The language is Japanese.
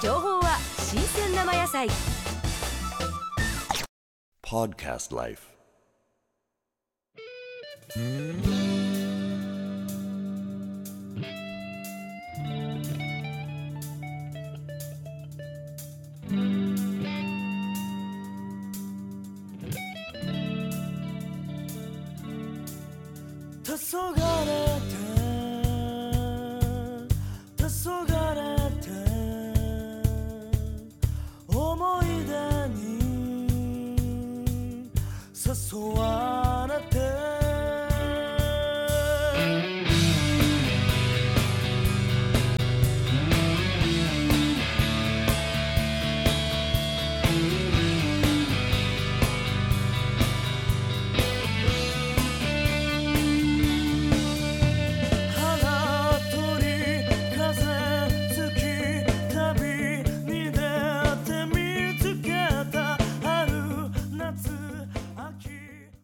情報は新鮮生野菜。Podcast Life。黄昏黄昏 suasana